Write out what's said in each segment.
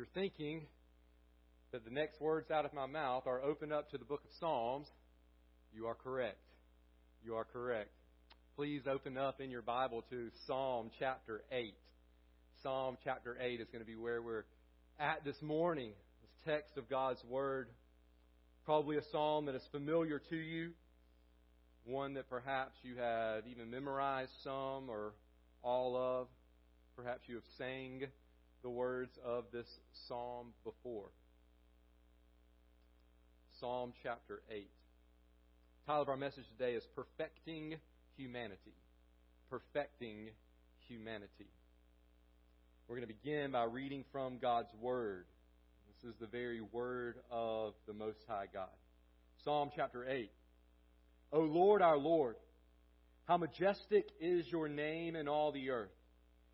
you're thinking that the next words out of my mouth are open up to the book of Psalms, you are correct. You are correct. Please open up in your Bible to Psalm chapter 8. Psalm chapter 8 is going to be where we're at this morning. This text of God's Word. Probably a psalm that is familiar to you, one that perhaps you have even memorized some or all of. Perhaps you have sang the words of this psalm before. Psalm chapter 8. The title of our message today is Perfecting Humanity. Perfecting Humanity. We're going to begin by reading from God's Word. This is the very Word of the Most High God. Psalm chapter 8. O Lord, our Lord, how majestic is your name in all the earth.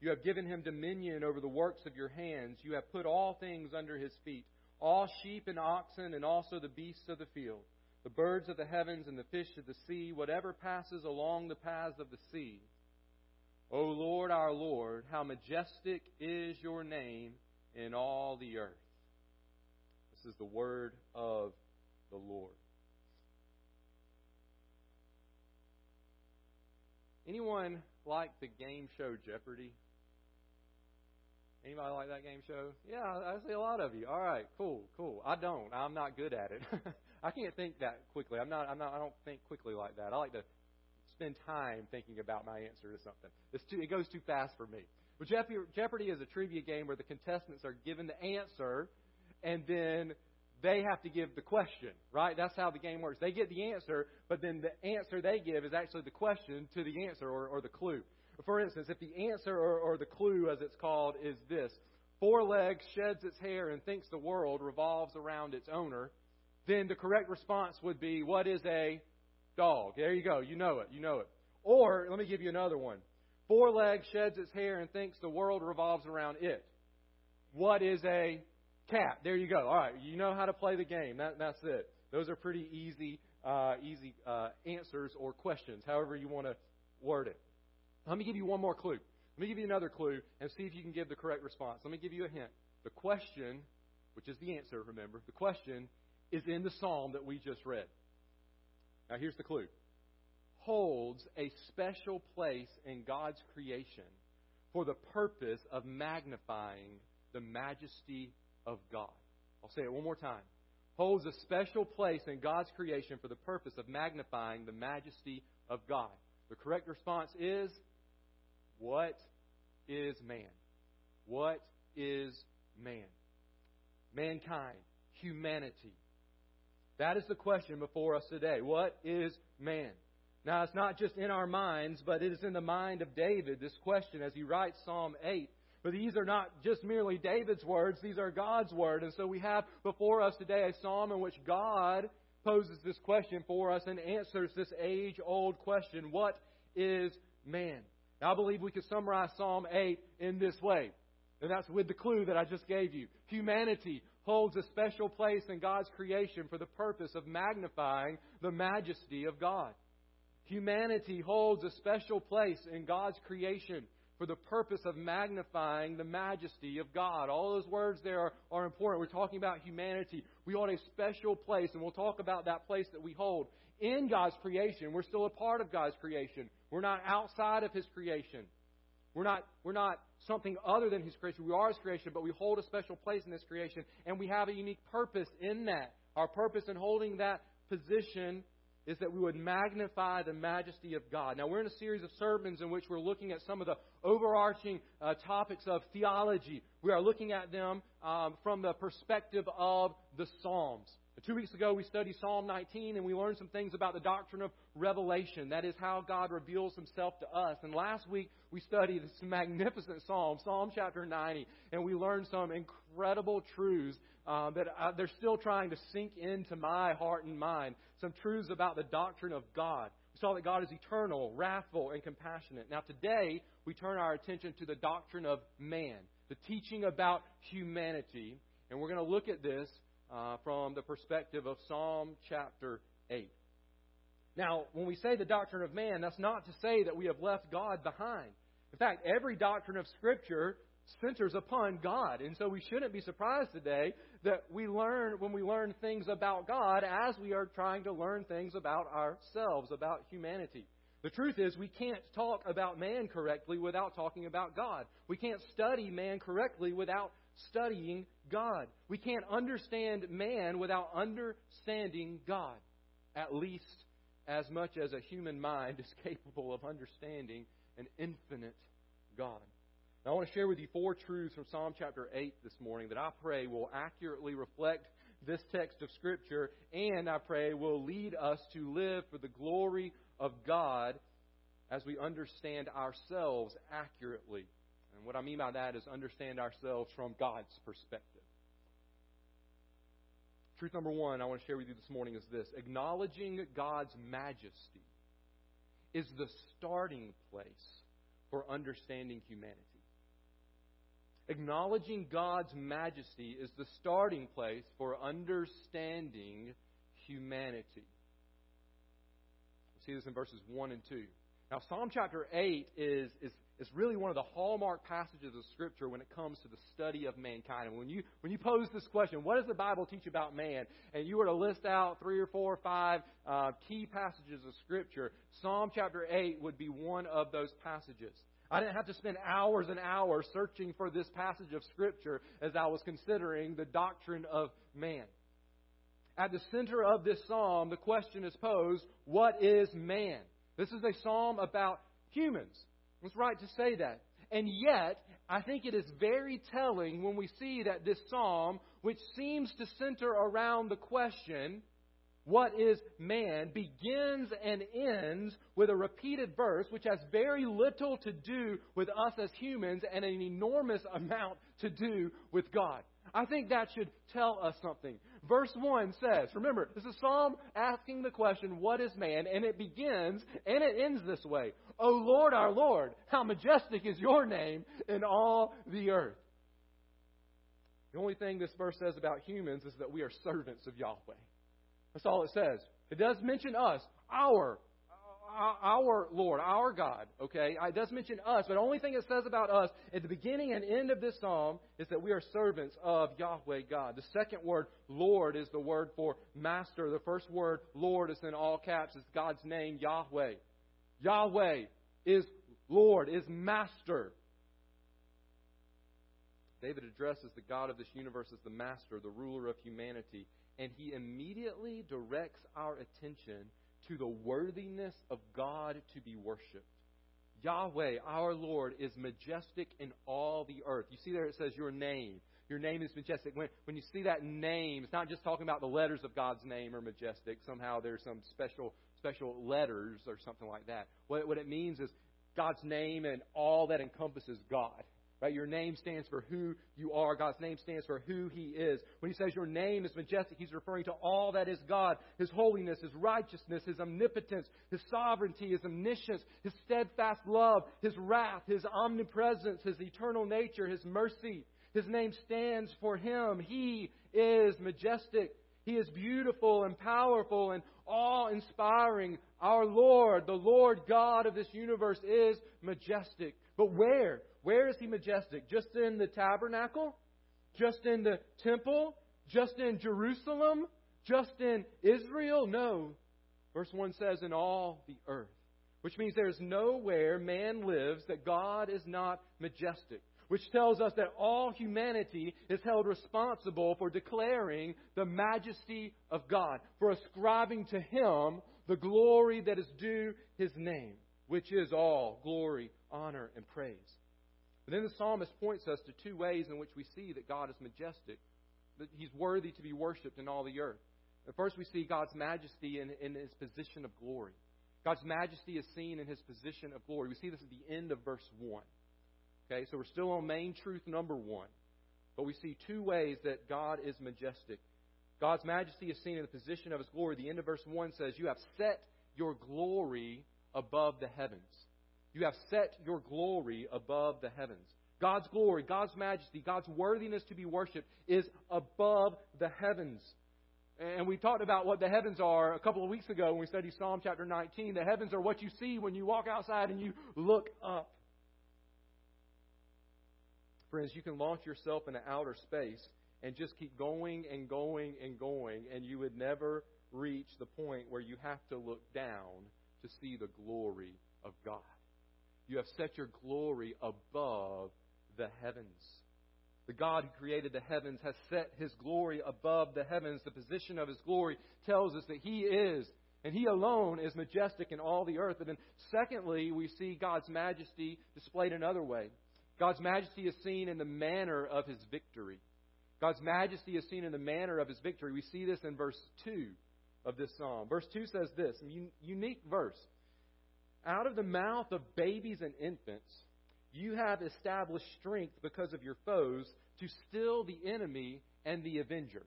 You have given him dominion over the works of your hands. You have put all things under his feet all sheep and oxen, and also the beasts of the field, the birds of the heavens and the fish of the sea, whatever passes along the paths of the sea. O Lord, our Lord, how majestic is your name in all the earth. This is the word of the Lord. Anyone like the game show Jeopardy? Anybody like that game show? Yeah, I see a lot of you. All right, cool, cool. I don't. I'm not good at it. I can't think that quickly. I'm not. I'm not. I don't think quickly like that. I like to spend time thinking about my answer to something. It's too, it goes too fast for me. But Jeopardy is a trivia game where the contestants are given the answer, and then they have to give the question, right? That's how the game works. They get the answer, but then the answer they give is actually the question to the answer or, or the clue. For instance, if the answer or, or the clue, as it's called, is this four legs, sheds its hair, and thinks the world revolves around its owner, then the correct response would be, What is a dog? There you go. You know it. You know it. Or, let me give you another one. Four legs, sheds its hair, and thinks the world revolves around it. What is a cat? There you go. All right. You know how to play the game. That, that's it. Those are pretty easy, uh, easy uh, answers or questions, however you want to word it. Let me give you one more clue. Let me give you another clue and see if you can give the correct response. Let me give you a hint. The question, which is the answer, remember, the question is in the psalm that we just read. Now, here's the clue holds a special place in God's creation for the purpose of magnifying the majesty of God. I'll say it one more time. Holds a special place in God's creation for the purpose of magnifying the majesty of God. The correct response is what is man? What is man? Mankind, humanity. That is the question before us today. What is man? Now, it's not just in our minds, but it is in the mind of David, this question, as he writes Psalm 8. But these are not just merely David's words, these are God's word. And so we have before us today a psalm in which God poses this question for us and answers this age old question What is man? Now, I believe we could summarize Psalm 8 in this way, and that's with the clue that I just gave you. Humanity holds a special place in God's creation for the purpose of magnifying the majesty of God. Humanity holds a special place in God's creation for the purpose of magnifying the majesty of God. All those words there are, are, important. We're talking about humanity. We hold a special place, and we'll talk about that place that we hold in God's creation. We're still a part of God's creation. We're not outside of His creation. We're not, we're not something other than His creation. We are His creation, but we hold a special place in this creation, and we have a unique purpose in that. Our purpose in holding that position is that we would magnify the majesty of God. Now, we're in a series of sermons in which we're looking at some of the overarching uh, topics of theology. We are looking at them um, from the perspective of the Psalms. Two weeks ago, we studied Psalm 19 and we learned some things about the doctrine of revelation. That is how God reveals himself to us. And last week, we studied this magnificent psalm, Psalm chapter 90, and we learned some incredible truths uh, that I, they're still trying to sink into my heart and mind. Some truths about the doctrine of God. We saw that God is eternal, wrathful, and compassionate. Now, today, we turn our attention to the doctrine of man, the teaching about humanity. And we're going to look at this uh, from the perspective of Psalm chapter 8. Now, when we say the doctrine of man, that's not to say that we have left God behind. In fact, every doctrine of Scripture centers upon God. And so we shouldn't be surprised today that we learn, when we learn things about God, as we are trying to learn things about ourselves, about humanity. The truth is, we can't talk about man correctly without talking about God. We can't study man correctly without studying God. We can't understand man without understanding God, at least as much as a human mind is capable of understanding an infinite God. Now, I want to share with you four truths from Psalm chapter 8 this morning that I pray will accurately reflect this text of Scripture and I pray will lead us to live for the glory of God as we understand ourselves accurately. And what I mean by that is understand ourselves from God's perspective. Truth number one I want to share with you this morning is this acknowledging God's majesty is the starting place for understanding humanity. Acknowledging God's majesty is the starting place for understanding humanity. We see this in verses 1 and 2. Now, Psalm chapter 8 is, is, is really one of the hallmark passages of Scripture when it comes to the study of mankind. And when you, when you pose this question, what does the Bible teach about man? And you were to list out three or four or five uh, key passages of Scripture, Psalm chapter 8 would be one of those passages. I didn't have to spend hours and hours searching for this passage of Scripture as I was considering the doctrine of man. At the center of this psalm, the question is posed what is man? This is a psalm about humans. It's right to say that. And yet, I think it is very telling when we see that this psalm, which seems to center around the question, what is man, begins and ends with a repeated verse which has very little to do with us as humans and an enormous amount to do with God. I think that should tell us something. Verse 1 says, remember, this is Psalm asking the question, What is man? And it begins and it ends this way O Lord, our Lord, how majestic is your name in all the earth. The only thing this verse says about humans is that we are servants of Yahweh. That's all it says. It does mention us, our our Lord, our God, okay? It does mention us, but the only thing it says about us at the beginning and end of this psalm is that we are servants of Yahweh God. The second word, Lord, is the word for master. The first word, Lord, is in all caps. It's God's name, Yahweh. Yahweh is Lord, is master. David addresses the God of this universe as the master, the ruler of humanity, and he immediately directs our attention to the worthiness of God to be worshiped. Yahweh, our Lord, is majestic in all the earth. You see there it says your name. Your name is majestic. When, when you see that name, it's not just talking about the letters of God's name are majestic. Somehow there's some special special letters or something like that. What, what it means is God's name and all that encompasses God. Right? Your name stands for who you are. God's name stands for who He is. When He says your name is majestic, He's referring to all that is God His holiness, His righteousness, His omnipotence, His sovereignty, His omniscience, His steadfast love, His wrath, His omnipresence, His eternal nature, His mercy. His name stands for Him. He is majestic. He is beautiful and powerful and awe inspiring. Our Lord, the Lord God of this universe, is majestic. But where? Where is he majestic? Just in the tabernacle? Just in the temple? Just in Jerusalem? Just in Israel? No. Verse 1 says, in all the earth. Which means there is nowhere man lives that God is not majestic. Which tells us that all humanity is held responsible for declaring the majesty of God, for ascribing to Him the glory that is due His name, which is all glory, honor, and praise. And then the psalmist points us to two ways in which we see that God is majestic, that He's worthy to be worshiped in all the earth. First, we see God's majesty in, in His position of glory. God's majesty is seen in His position of glory. We see this at the end of verse 1. Okay, so we're still on main truth number 1. but we see two ways that God is majestic. God's majesty is seen in the position of his glory. The end of verse 1 says, You have set your glory above the heavens. You have set your glory above the heavens. God's glory, God's majesty, God's worthiness to be worshiped is above the heavens. And we talked about what the heavens are a couple of weeks ago when we studied Psalm chapter 19. The heavens are what you see when you walk outside and you look up. Friends, you can launch yourself into outer space and just keep going and going and going, and you would never reach the point where you have to look down to see the glory of God. You have set your glory above the heavens. The God who created the heavens has set his glory above the heavens. The position of his glory tells us that he is, and he alone is majestic in all the earth. And then, secondly, we see God's majesty displayed another way. God's majesty is seen in the manner of his victory. God's majesty is seen in the manner of his victory. We see this in verse 2 of this psalm. Verse 2 says this unique verse. Out of the mouth of babies and infants, you have established strength because of your foes to still the enemy and the avenger.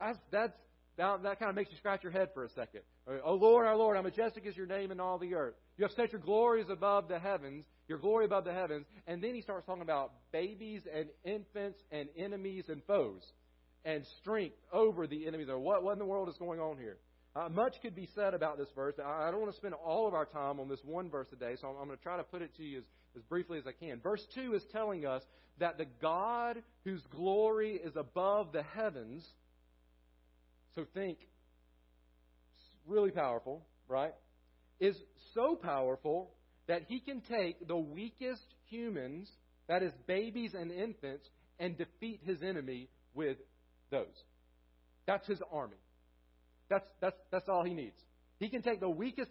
That's, that's, that, that kind of makes you scratch your head for a second. Oh Lord, our Lord, how majestic is your name in all the earth. You have set your glories above the heavens, your glory above the heavens. And then he starts talking about babies and infants and enemies and foes and strength over the enemies. What, what in the world is going on here? Uh, much could be said about this verse. I, don't want to spend all of our time on this one verse today, so I'm, I'm going to try to put it to you as, as briefly as I can. Verse 2 is telling us that the God whose glory is above the heavens, so think, really powerful, right? Is so powerful that he can take the weakest humans, that is, babies and infants, and defeat his enemy with those. That's his army. That's, that's, that's all he needs. He can take the weakest,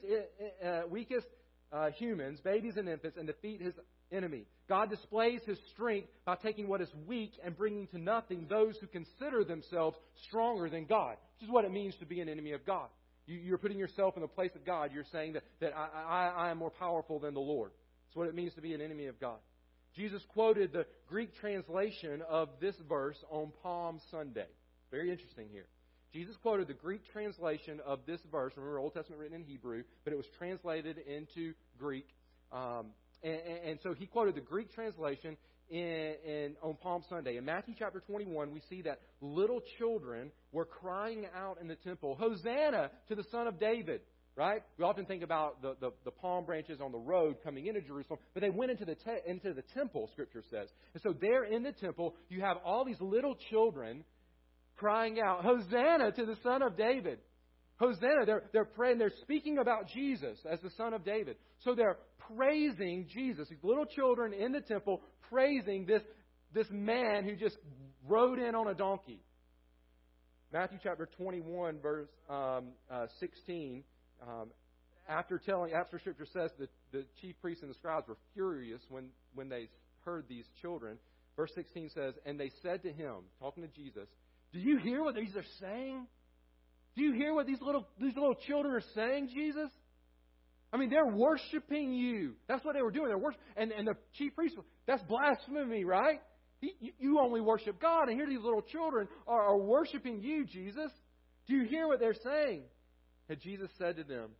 uh, weakest uh, humans, babies and infants, and defeat his enemy. God displays his strength by taking what is weak and bringing to nothing those who consider themselves stronger than God, which is what it means to be an enemy of God. You, are putting yourself in the place of God. You're saying that, that I, I, I am more powerful than the Lord. That's what it means to be an enemy of God. Jesus quoted the Greek translation of this verse on Palm Sunday. Very interesting here. Jesus quoted the Greek translation of this verse. Remember, Old Testament written in Hebrew, but it was translated into Greek. Um, and, and, so he quoted the Greek translation in, in, on Palm Sunday. In Matthew chapter 21, we see that little children were crying out in the temple, Hosanna to the Son of David. Right? We often think about the, the, the, palm branches on the road coming into Jerusalem, but they went into the, te- into the temple, Scripture says. And so there in the temple, you have all these little children crying out, Hosanna to the Son of David. Hosanna. They're, they're praying, they're speaking about Jesus as the Son of David. So they're praising Jesus. These little children in the temple praising this, this man who just rode in on a donkey. Matthew chapter 21, verse um, uh, 16. Um, after telling, after Scripture says that the chief priests and the scribes were furious when, when they heard these children, verse 16 says, And they said to him, talking to Jesus, Do you hear what these are saying? Do you hear what these little, these little children are saying, Jesus? I mean, they're worshiping you. That's what they were doing. They're worship, and, and the chief priest, that's blasphemy, right? He, you only worship God, and here these little children are, are worshiping you, Jesus. Do you hear what they're saying? And Jesus said to them,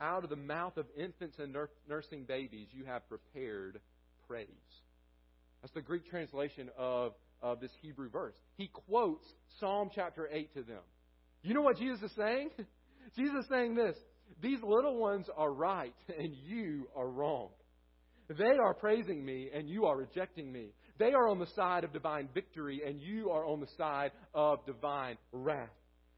Out of the mouth of infants and nursing babies, you have prepared praise. That's the Greek translation of, of this Hebrew verse. He quotes Psalm chapter 8 to them. You know what Jesus is saying? Jesus is saying this These little ones are right, and you are wrong. They are praising me, and you are rejecting me. They are on the side of divine victory, and you are on the side of divine wrath.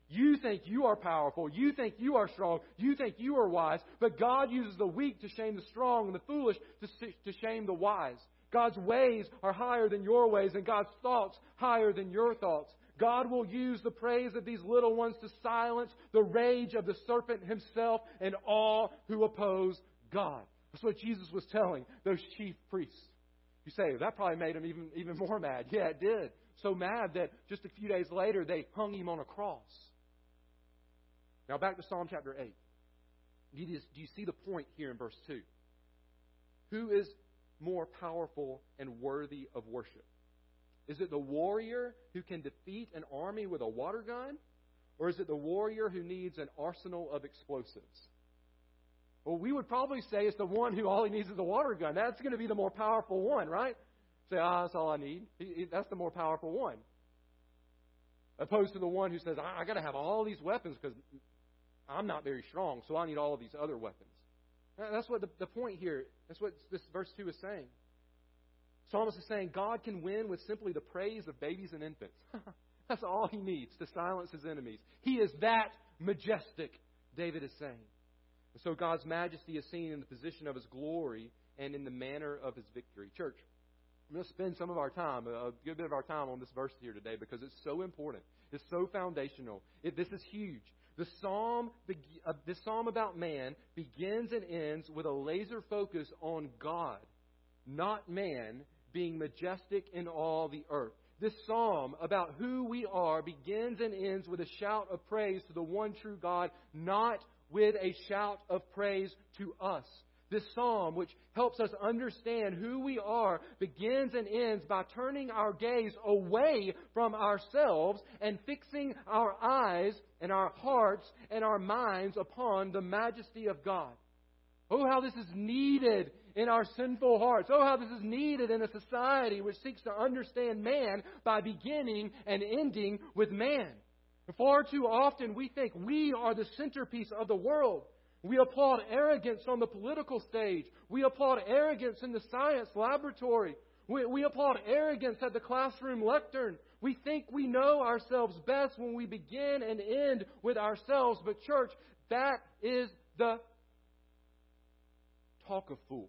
You think you are powerful. You think you are strong. You think you are wise. But God uses the weak to shame the strong and the foolish to, to shame the wise. God's ways are higher than your ways, and God's thoughts higher than your thoughts. God will use the praise of these little ones to silence the rage of the serpent himself and all who oppose God. That's what Jesus was telling those chief priests. You say, that probably made him even, even more mad. Yeah, it did. So mad that just a few days later they hung him on a cross. Now back to Psalm chapter 8. Do you, do you see the point here in verse 2? Who is more powerful and worthy of worship? Is it the warrior who can defeat an army with a water gun? Or is it the warrior who needs an arsenal of explosives? Well, we would probably say it's the one who all he needs is a water gun. That's going to be the more powerful one, right? Say, ah, that's all I need. That's the more powerful one. Opposed to the one who says, I, I got to have all these weapons because I'm not very strong, so I need all of these other weapons. That's what the, the point here, that's what this verse 2 is saying. Psalmist is saying God can win with simply the praise of babies and infants. that's all he needs to silence his enemies. He is that majestic, David is saying. And so God's majesty is seen in the position of his glory and in the manner of his victory. Church, I'm going to spend some of our time, a good bit of our time on this verse here today because it's so important. It's so foundational. It, this is huge. The psalm, uh, this psalm about man begins and ends with a laser focus on God, not man, being majestic in all the earth. This psalm about who we are begins and ends with a shout of praise to the one true God, not with a shout of praise to us. This psalm, which helps us understand who we are, begins and ends by turning our gaze away from ourselves and fixing our eyes and our hearts and our minds upon the majesty of God. Oh, how this is needed in our sinful hearts. Oh, how this is needed in a society which seeks to understand man by beginning and ending with man. Far too often we think we are the centerpiece of the world. We applaud arrogance on the political stage. We applaud arrogance in the science laboratory. We, we applaud arrogance at the classroom lectern. We think we know ourselves best when we begin and end with ourselves. But, church, that is the talk of fools.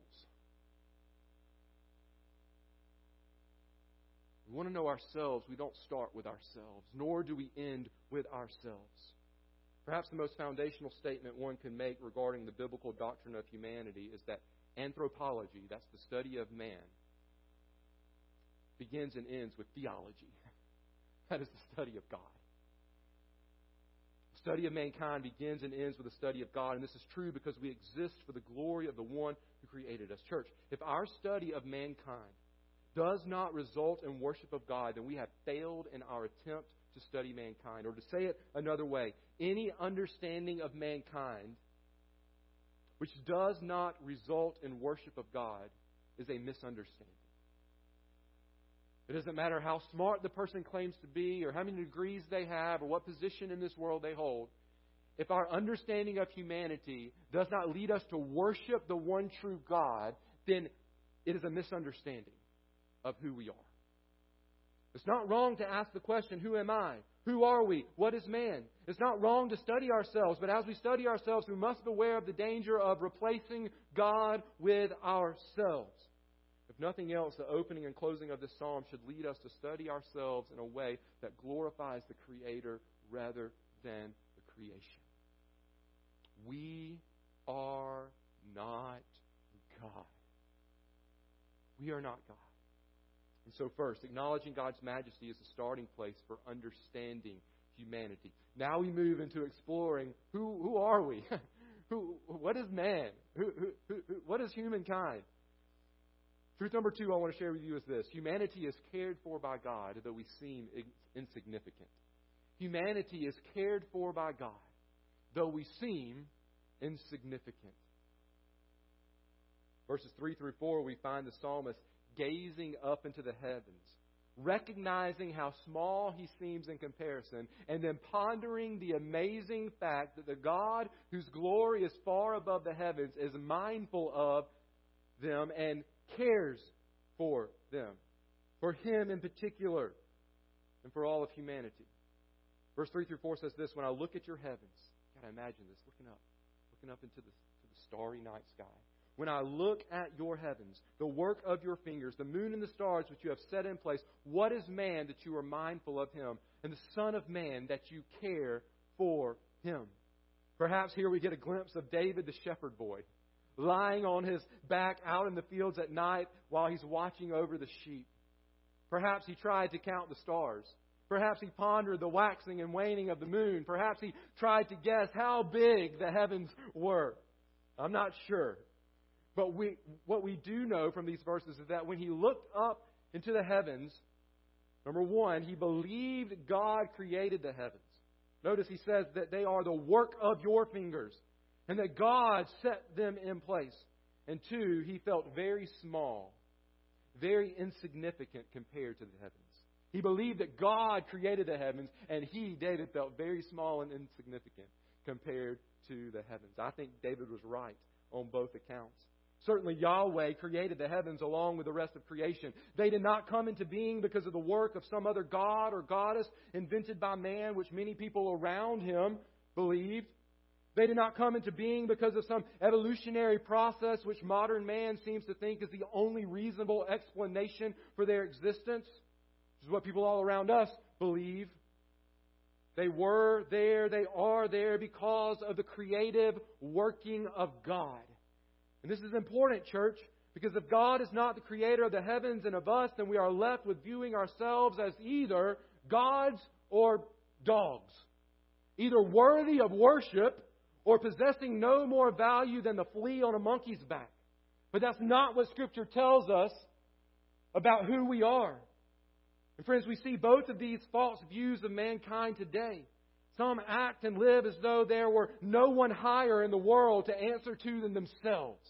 We want to know ourselves. We don't start with ourselves, nor do we end with ourselves. Perhaps the most foundational statement one can make regarding the biblical doctrine of humanity is that anthropology, that's the study of man, begins and ends with theology. That is the study of God. The study of mankind begins and ends with the study of God, and this is true because we exist for the glory of the one who created us. Church, if our study of mankind does not result in worship of God, then we have failed in our attempt to study mankind. Or to say it another way, any understanding of mankind which does not result in worship of God is a misunderstanding. It doesn't matter how smart the person claims to be, or how many degrees they have, or what position in this world they hold. If our understanding of humanity does not lead us to worship the one true God, then it is a misunderstanding of who we are. It's not wrong to ask the question, Who am I? Who are we? What is man? It's not wrong to study ourselves, but as we study ourselves, we must beware of the danger of replacing God with ourselves. If nothing else, the opening and closing of this psalm should lead us to study ourselves in a way that glorifies the Creator rather than the creation. We are not God. We are not God. And so, first, acknowledging God's majesty is the starting place for understanding humanity. Now we move into exploring who, who are we? who, what is man? Who, who, who, what is humankind? Truth number two I want to share with you is this humanity is cared for by God, though we seem insignificant. Humanity is cared for by God, though we seem insignificant. Verses 3 through 4, we find the psalmist gazing up into the heavens, recognizing how small he seems in comparison, and then pondering the amazing fact that the God whose glory is far above the heavens is mindful of them and cares for them, for him in particular, and for all of humanity. Verse 3 through 4 says this When I look at your heavens, God, imagine this, looking up, looking up into the, the starry night sky. When I look at your heavens, the work of your fingers, the moon and the stars which you have set in place, what is man that you are mindful of him, and the Son of Man that you care for him? Perhaps here we get a glimpse of David the shepherd boy, lying on his back out in the fields at night while he's watching over the sheep. Perhaps he tried to count the stars. Perhaps he pondered the waxing and waning of the moon. Perhaps he tried to guess how big the heavens were. I'm not sure. But we, what we do know from these verses is that when he looked up into the heavens, Number one, he believed God created the heavens. Notice he says that they are the work of your fingers and that God set them in place. And two, he felt very small, very insignificant compared to the heavens. He believed that God created the heavens, and he, David, felt very small and insignificant compared to the heavens. I think David was right on both accounts. Certainly, Yahweh created the heavens along with the rest of creation. They did not come into being because of the work of some other god or goddess invented by man, which many people around him believed. They did not come into being because of some evolutionary process which modern man seems to think is the only reasonable explanation for their existence, which is what people all around us believe. They were there, they are there because of the creative working of God. And this is important, church, because if God is not the creator of the heavens and of us, then we are left with viewing ourselves as either gods or dogs. Either worthy of worship or possessing no more value than the flea on a monkey's back. But that's not what Scripture tells us about who we are. And friends, we see both of these false views of mankind today. Some act and live as though there were no one higher in the world to answer to than themselves,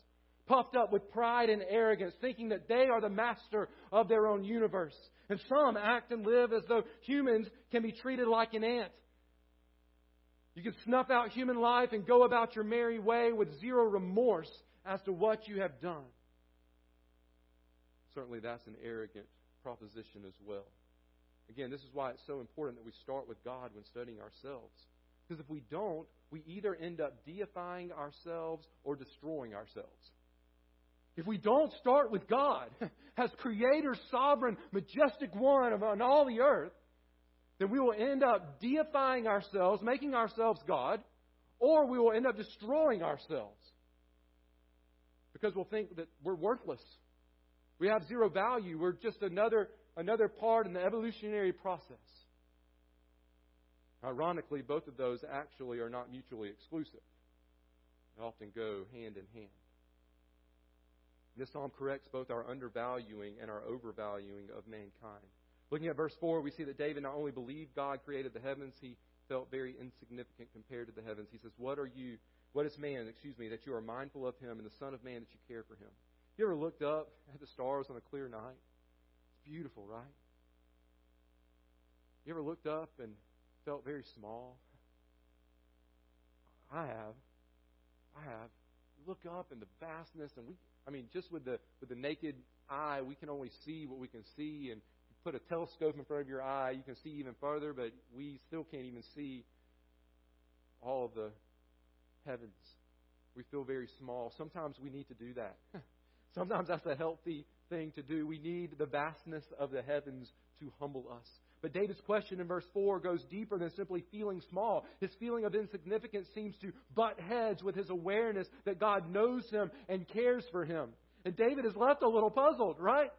puffed up with pride and arrogance, thinking that they are the master of their own universe. And some act and live as though humans can be treated like an ant. You can snuff out human life and go about your merry way with zero remorse as to what you have done. Certainly, that's an arrogant proposition as well. Again, this is why it's so important that we start with God when studying ourselves. Because if we don't, we either end up deifying ourselves or destroying ourselves. If we don't start with God as creator, sovereign, majestic one on all the earth, then we will end up deifying ourselves, making ourselves God, or we will end up destroying ourselves. Because we'll think that we're worthless. We have zero value. We're just another another part in the evolutionary process. Ironically, both of those actually are not mutually exclusive. They often go hand in hand. This psalm corrects both our undervaluing and our overvaluing of mankind. Looking at verse 4, we see that David not only believed God created the heavens, he felt very insignificant compared to the heavens. He says, What are you, what is man, excuse me, that you are mindful of him, and the Son of Man that you care for him? You ever looked up at the stars on a clear night? Beautiful, right? You ever looked up and felt very small? I have. I have. Look up in the vastness, and we, I mean, just with the with the naked eye, we can only see what we can see, and put a telescope in front of your eye, you can see even further, but we still can't even see all of the heavens. We feel very small. Sometimes we need to do that. Sometimes that's a healthy thing to do. We need the vastness of the heavens to humble us. But David's question in verse 4 goes deeper than simply feeling small. His feeling of insignificance seems to butt heads with his awareness that God knows him and cares for him. And David is left a little puzzled, right?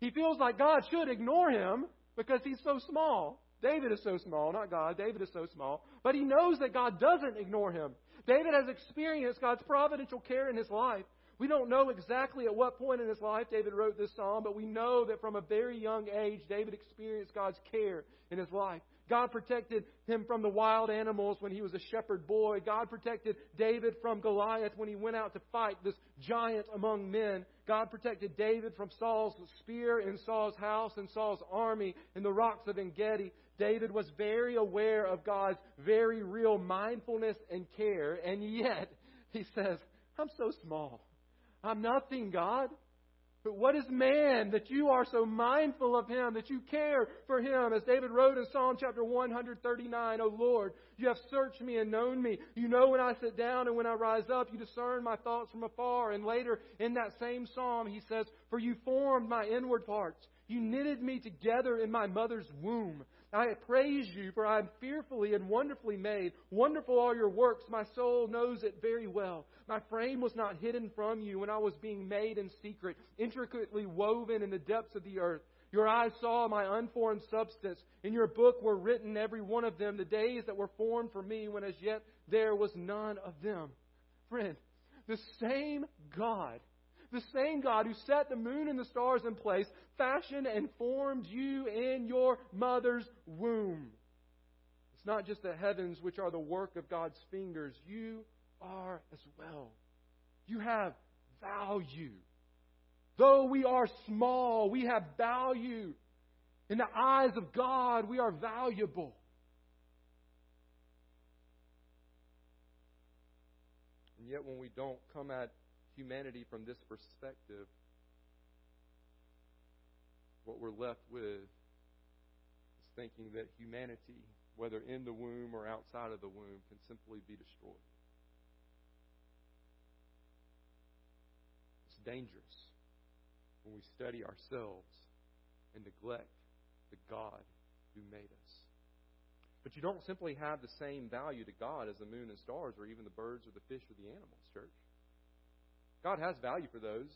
He feels like God should ignore him because he's so small. David is so small, not God. David is so small. But he knows that God doesn't ignore him. David has experienced God's providential care in his life. We don't know exactly at what point in his life David wrote this psalm, but we know that from a very young age, David experienced God's care in his life. God protected him from the wild animals when he was a shepherd boy. God protected David from Goliath when he went out to fight this giant among men. God protected David from Saul's spear in Saul's house and Saul's army in the rocks of Engedi. David was very aware of God's very real mindfulness and care, and yet he says, I'm so small. I'm nothing, God. But what is man that you are so mindful of him, that you care for him? As David wrote in Psalm chapter 139, O Lord, you have searched me and known me. You know when I sit down and when I rise up. You discern my thoughts from afar. And later in that same psalm, he says, For you formed my inward parts. You knitted me together in my mother's womb. I praise you, for I am fearfully and wonderfully made. Wonderful are your works. My soul knows it very well. My frame was not hidden from you when I was being made in secret, intricately woven in the depths of the earth. Your eyes saw my unformed substance. In your book were written, every one of them, the days that were formed for me, when as yet there was none of them. Friend, the same God the same God who set the moon and the stars in place, fashioned and formed you in your mother's womb. It's not just the heavens which are the work of God's fingers. You are as well. You have value. Though we are small, we have value. In the eyes of God, we are valuable. And yet, when we don't come at humanity from this perspective, what we're left with is thinking that humanity, whether in the womb or outside of the womb, can simply be destroyed. Dangerous when we study ourselves and neglect the God who made us. But you don't simply have the same value to God as the moon and stars or even the birds or the fish or the animals, church. God has value for those.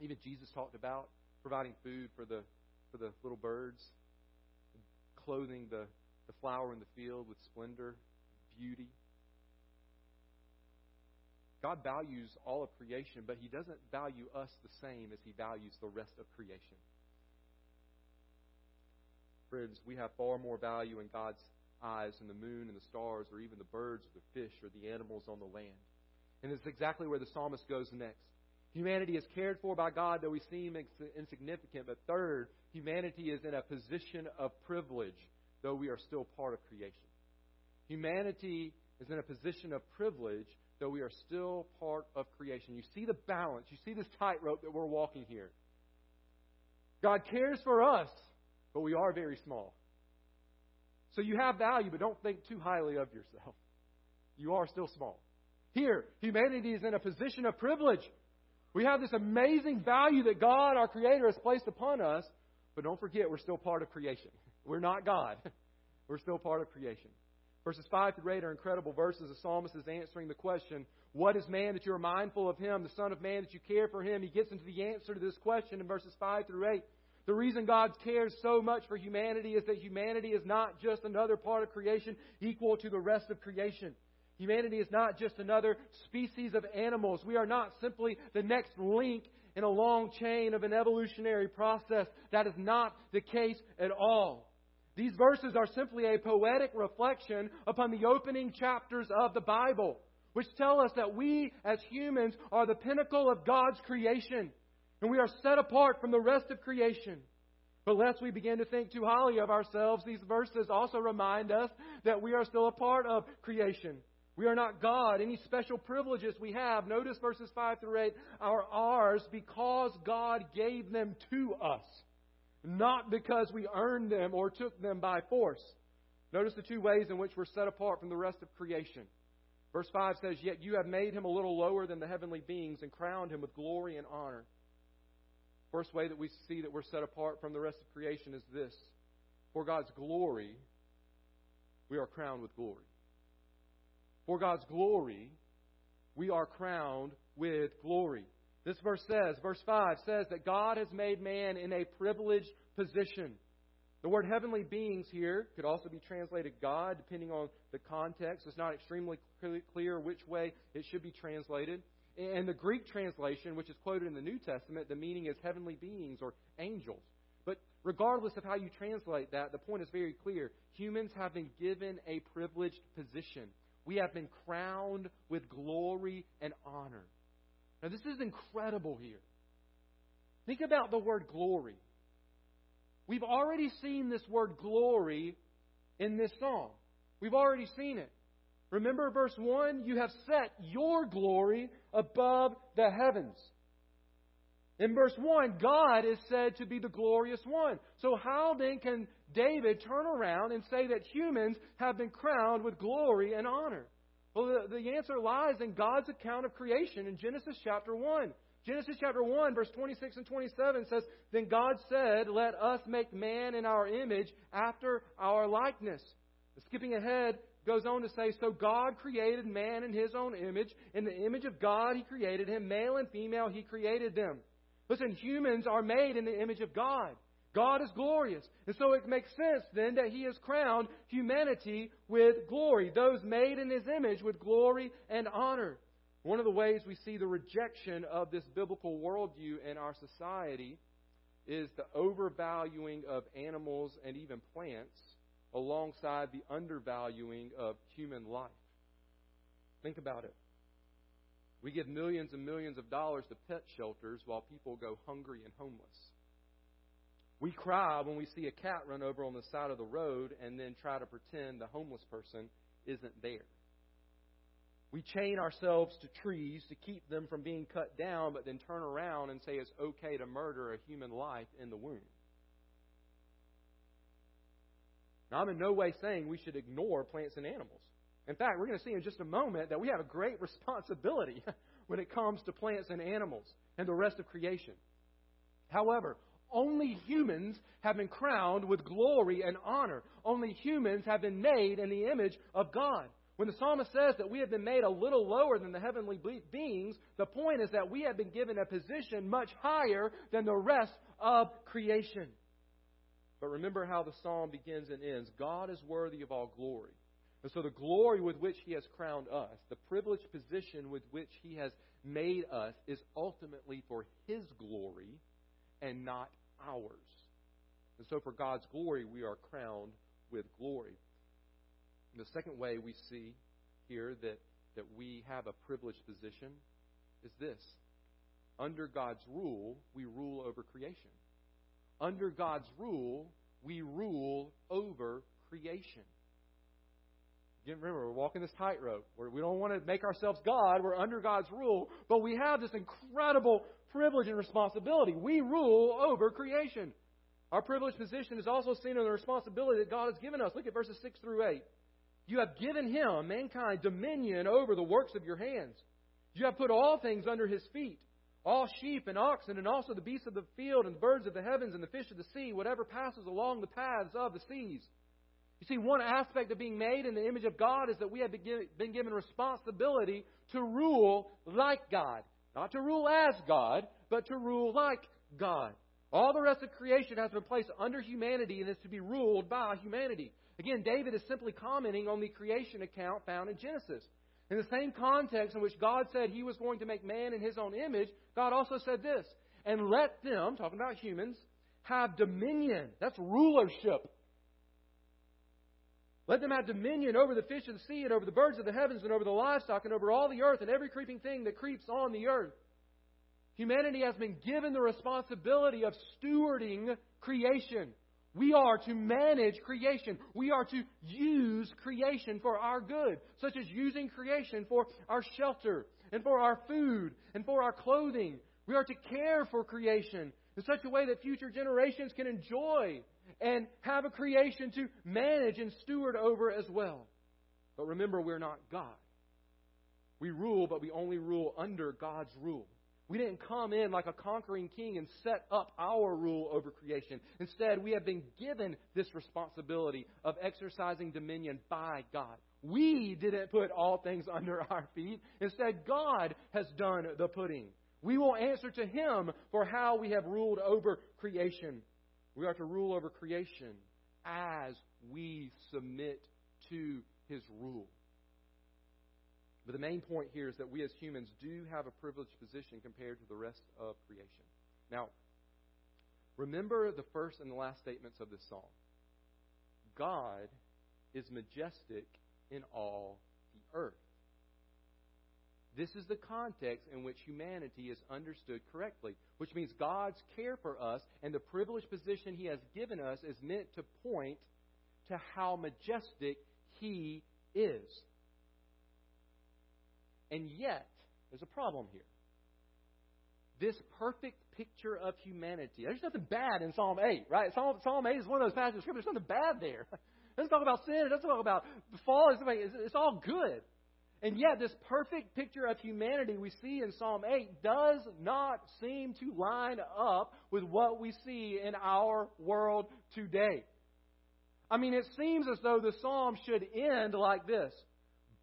Even Jesus talked about providing food for the for the little birds, clothing the, the flower in the field with splendor, beauty. God values all of creation, but He doesn't value us the same as He values the rest of creation. Friends, we have far more value in God's eyes than the moon and the stars, or even the birds, or the fish, or the animals on the land. And it's exactly where the psalmist goes next. Humanity is cared for by God, though we seem insignificant. But third, humanity is in a position of privilege, though we are still part of creation. Humanity is in a position of privilege, though we are still part of creation. You see the balance. You see this tightrope that we're walking here. God cares for us, but we are very small. So you have value, but don't think too highly of yourself. You are still small. Here, humanity is in a position of privilege. We have this amazing value that God, our Creator, has placed upon us, but don't forget, we're still part of creation. We're not God. We're still part of creation. Verses 5 through 8 are incredible verses. The psalmist is answering the question, What is man that you are mindful of him? The Son of Man that you care for him? He gets into the answer to this question in verses 5 through 8. The reason God cares so much for humanity is that humanity is not just another part of creation equal to the rest of creation. Humanity is not just another species of animals. We are not simply the next link in a long chain of an evolutionary process. That is not the case at all. These verses are simply a poetic reflection upon the opening chapters of the Bible, which tell us that we as humans are the pinnacle of God's creation, and we are set apart from the rest of creation. But lest we begin to think too highly of ourselves, these verses also remind us that we are still a part of creation. We are not God. Any special privileges we have, notice verses 5 through 8, are ours because God gave them to us not because we earned them or took them by force. Notice the two ways in which we're set apart from the rest of creation. Verse 5 says, Yet you have made him a little lower than the heavenly beings and crowned him with glory and honor. First way that we see that we're set apart from the rest of creation is this For God's glory, we are crowned with glory. For God's glory, we are crowned with glory. This verse says, verse 5 says that God has made man in a privileged position. The word heavenly beings here could also be translated God, depending on the context. It's not extremely clear which way it should be translated. And the Greek translation, which is quoted in the New Testament, the meaning is heavenly beings or angels. But regardless of how you translate that, the point is very clear. Humans have been given a privileged position. We have been crowned with glory and honor. Now, this is incredible here. Think about the word glory. We've already seen this word glory in this song. We've already seen it. Remember verse 1? You have set your glory above the heavens. In verse 1, God is said to be the glorious one. So, how then can David turn around and say that humans have been crowned with glory and honor? Well, the, the answer lies in God's account of creation in Genesis chapter 1. Genesis chapter 1, verse 26 and 27 says, Then God said, Let us make man in our image after our likeness. Skipping ahead, goes on to say, So God created man in his own image. In the image of God, he created him. Male and female, he created them. Listen, humans are made in the image of God. God is glorious. And so it makes sense then that He has crowned humanity with glory, those made in His image with glory and honor. One of the ways we see the rejection of this biblical worldview in our society is the overvaluing of animals and even plants alongside the undervaluing of human life. Think about it. We give millions and millions of dollars to pet shelters while people go hungry and homeless. We cry when we see a cat run over on the side of the road and then try to pretend the homeless person isn't there. We chain ourselves to trees to keep them from being cut down, but then turn around and say it's okay to murder a human life in the womb. Now, I'm in no way saying we should ignore plants and animals. In fact, we're going to see in just a moment that we have a great responsibility when it comes to plants and animals and the rest of creation. However, only humans have been crowned with glory and honor. Only humans have been made in the image of God. When the psalmist says that we have been made a little lower than the heavenly beings, the point is that we have been given a position much higher than the rest of creation. But remember how the psalm begins and ends God is worthy of all glory. And so the glory with which He has crowned us, the privileged position with which He has made us, is ultimately for His glory and not ours. And so for God's glory, we are crowned with glory. And the second way we see here that, that we have a privileged position is this. Under God's rule, we rule over creation. Under God's rule, we rule over creation. Again, remember, we're walking this tightrope where we don't want to make ourselves God. We're under God's rule, but we have this incredible privilege and responsibility. We rule over creation. Our privileged position is also seen in the responsibility that God has given us. Look at verses 6 through 8. You have given him, mankind, dominion over the works of your hands. You have put all things under his feet all sheep and oxen, and also the beasts of the field, and the birds of the heavens, and the fish of the sea, whatever passes along the paths of the seas. You see, one aspect of being made in the image of God is that we have been given responsibility to rule like God. Not to rule as God, but to rule like God. All the rest of creation has been placed under humanity and is to be ruled by humanity. Again, David is simply commenting on the creation account found in Genesis. In the same context in which God said he was going to make man in his own image, God also said this and let them, talking about humans, have dominion. That's rulership. Let them have dominion over the fish of the sea and over the birds of the heavens and over the livestock and over all the earth and every creeping thing that creeps on the earth. Humanity has been given the responsibility of stewarding creation. We are to manage creation. We are to use creation for our good, such as using creation for our shelter and for our food and for our clothing. We are to care for creation in such a way that future generations can enjoy and have a creation to manage and steward over as well. But remember, we're not God. We rule, but we only rule under God's rule. We didn't come in like a conquering king and set up our rule over creation. Instead, we have been given this responsibility of exercising dominion by God. We didn't put all things under our feet. Instead, God has done the putting. We will answer to Him for how we have ruled over creation. We are to rule over creation as we submit to His rule. But the main point here is that we as humans do have a privileged position compared to the rest of creation. Now, remember the first and the last statements of this psalm. God is majestic in all the earth. This is the context in which humanity is understood correctly, which means God's care for us and the privileged position He has given us is meant to point to how majestic He is. And yet, there's a problem here. This perfect picture of humanity. There's nothing bad in Psalm 8, right? Psalm, Psalm 8 is one of those passages of Scripture. There's nothing bad there. It doesn't talk about sin. It doesn't talk about the fall. It's, it's all good. And yet, this perfect picture of humanity we see in Psalm 8 does not seem to line up with what we see in our world today. I mean, it seems as though the psalm should end like this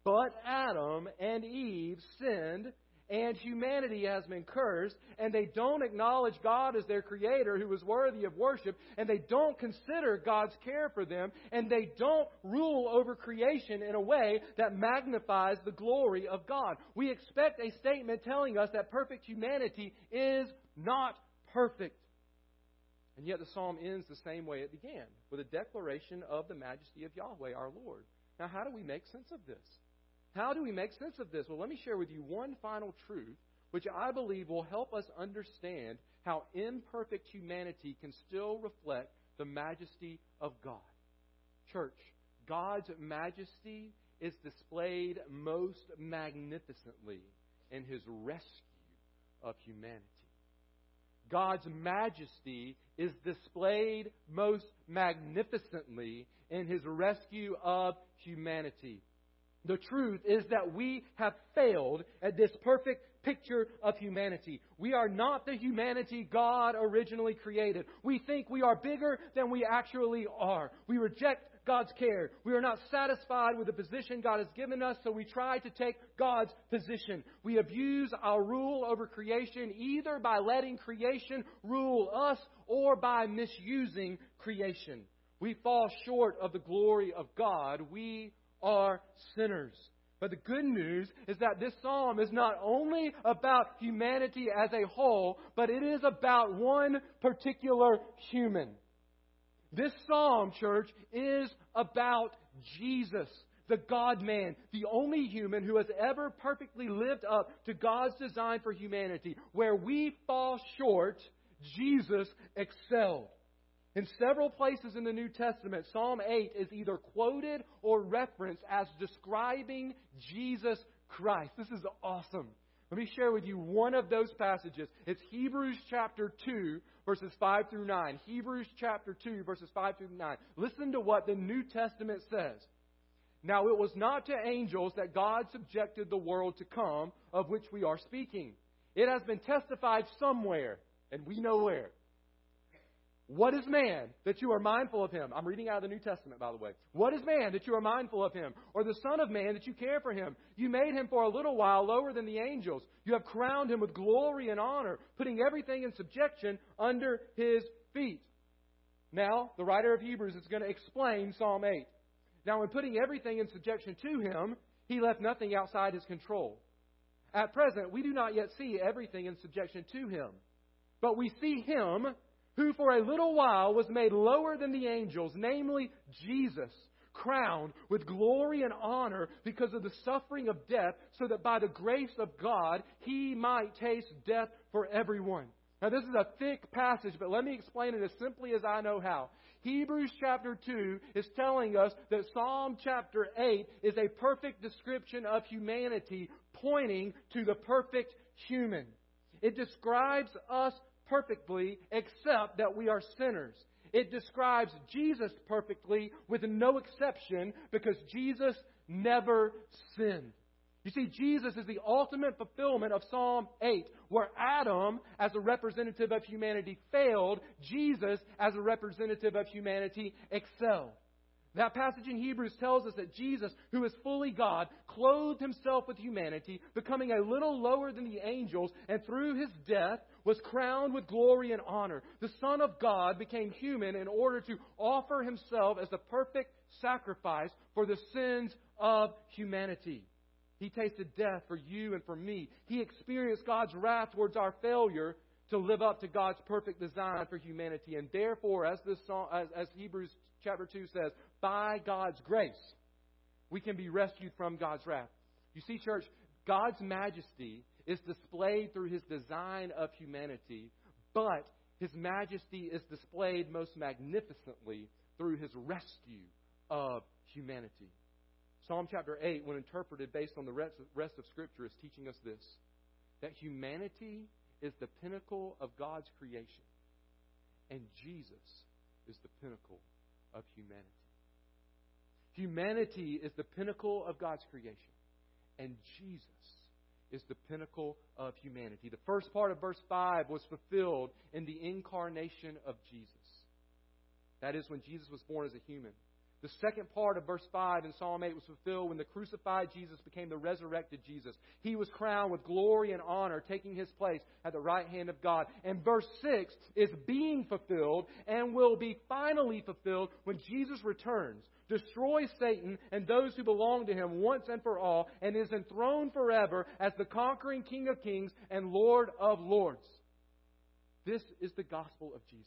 but Adam and Eve sinned, and humanity has been cursed, and they don't acknowledge God as their creator who is worthy of worship, and they don't consider God's care for them, and they don't rule over creation in a way that magnifies the glory of God. We expect a statement telling us that perfect humanity is not perfect. And yet the psalm ends the same way it began, with a declaration of the majesty of Yahweh our Lord. Now, how do we make sense of this? How do we make sense of this? Well, let me share with you one final truth, which I believe will help us understand how imperfect humanity can still reflect the majesty of God. Church, God's majesty is displayed most magnificently in his rescue of humanity. God's majesty is displayed most magnificently in his rescue of humanity. The truth is that we have failed at this perfect picture of humanity. We are not the humanity God originally created. We think we are bigger than we actually are. We reject God's care. We are not satisfied with the position God has given us, so we try to take God's position. We abuse our rule over creation either by letting creation rule us or by misusing creation. We fall short of the glory of God. We are sinners. But the good news is that this psalm is not only about humanity as a whole, but it is about one particular human. This psalm, church, is about Jesus, the God man, the only human who has ever perfectly lived up to God's design for humanity. Where we fall short, Jesus excelled. In several places in the New Testament, Psalm 8 is either quoted or referenced as describing Jesus Christ. This is awesome. Let me share with you one of those passages. It's Hebrews chapter 2, verses 5 through 9. Hebrews chapter 2, verses 5 through 9. Listen to what the New Testament says. Now, it was not to angels that God subjected the world to come, of which we are speaking. It has been testified somewhere, and we know where what is man that you are mindful of him? I'm reading out of the New Testament, by the way. What is man that you are mindful of him? Or the Son of Man that you care for him? You made him for a little while lower than the angels. You have crowned him with glory and honor, putting everything in subjection under his feet. Now, the writer of Hebrews is going to explain Psalm 8. Now, in putting everything in subjection to him, he left nothing outside his control. At present, we do not yet see everything in subjection to him. But we see him who for a little while was made lower than the angels, namely Jesus, crowned with glory and honor because of the suffering of death, so that by the grace of God he might taste death for everyone. Now, this is a thick passage, but let me explain it as simply as I know how. Hebrews chapter 2 is telling us that Psalm chapter 8 is a perfect description of humanity, pointing to the perfect human. It describes us perfectly, except that we are sinners. It describes Jesus perfectly with no exception because Jesus never sinned. You see, Jesus is the ultimate fulfillment of Psalm 8, where Adam, as a representative of humanity, failed. Jesus, as a representative of humanity, excelled. That passage in Hebrews tells us that Jesus, who is fully God, clothed himself with humanity, becoming a little lower than the angels, and through his death was crowned with glory and honor. The Son of God became human in order to offer himself as the perfect sacrifice for the sins of humanity. He tasted death for you and for me. He experienced God's wrath towards our failure to live up to God's perfect design for humanity. And therefore, as this song, as, as Hebrews chapter 2 says, by God's grace, we can be rescued from God's wrath. You see, church, God's majesty is displayed through his design of humanity, but his majesty is displayed most magnificently through his rescue of humanity. Psalm chapter 8, when interpreted based on the rest of Scripture, is teaching us this that humanity is the pinnacle of God's creation, and Jesus is the pinnacle of humanity. Humanity is the pinnacle of God's creation, and Jesus is the pinnacle of humanity. The first part of verse 5 was fulfilled in the incarnation of Jesus. That is when Jesus was born as a human. The second part of verse 5 in Psalm 8 was fulfilled when the crucified Jesus became the resurrected Jesus. He was crowned with glory and honor, taking his place at the right hand of God. And verse 6 is being fulfilled and will be finally fulfilled when Jesus returns, destroys Satan and those who belong to him once and for all, and is enthroned forever as the conquering King of kings and Lord of lords. This is the gospel of Jesus.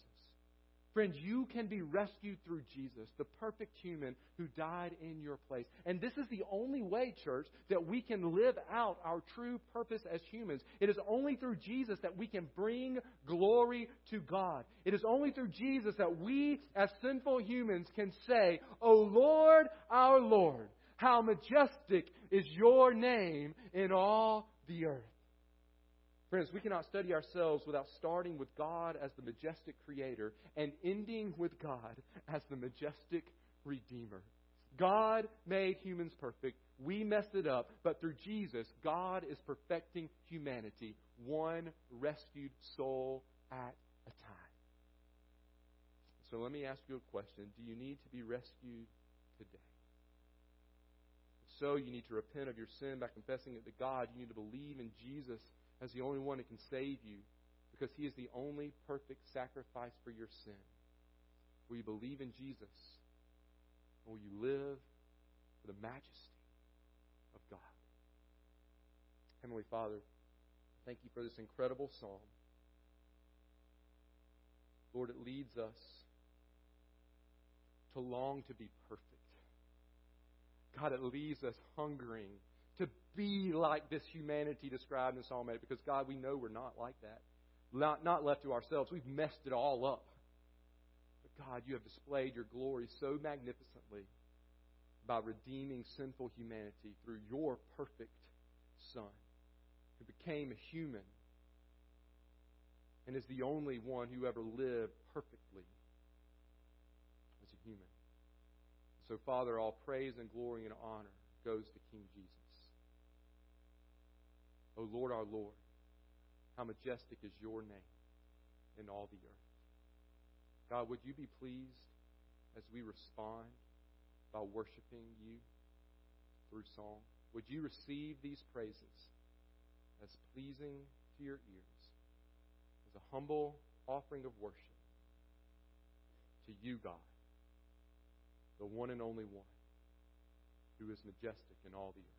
Friends, you can be rescued through Jesus, the perfect human who died in your place. And this is the only way, church, that we can live out our true purpose as humans. It is only through Jesus that we can bring glory to God. It is only through Jesus that we, as sinful humans, can say, O Lord, our Lord, how majestic is your name in all the earth. Friends, we cannot study ourselves without starting with God as the majestic creator and ending with God as the majestic redeemer. God made humans perfect. We messed it up. But through Jesus, God is perfecting humanity, one rescued soul at a time. So let me ask you a question Do you need to be rescued today? So, you need to repent of your sin by confessing it to God. You need to believe in Jesus as the only one who can save you because he is the only perfect sacrifice for your sin. Will you believe in Jesus? Or will you live for the majesty of God? Heavenly Father, thank you for this incredible psalm. Lord, it leads us to long to be perfect. God, it leaves us hungering be like this humanity described in Psalm 8 because, God, we know we're not like that. Not, not left to ourselves. We've messed it all up. But, God, you have displayed your glory so magnificently by redeeming sinful humanity through your perfect Son, who became a human and is the only one who ever lived perfectly as a human. So, Father, all praise and glory and honor goes to King Jesus. O Lord our Lord, how majestic is your name in all the earth. God, would you be pleased as we respond by worshiping you through song? Would you receive these praises as pleasing to your ears, as a humble offering of worship to you, God, the one and only one who is majestic in all the earth?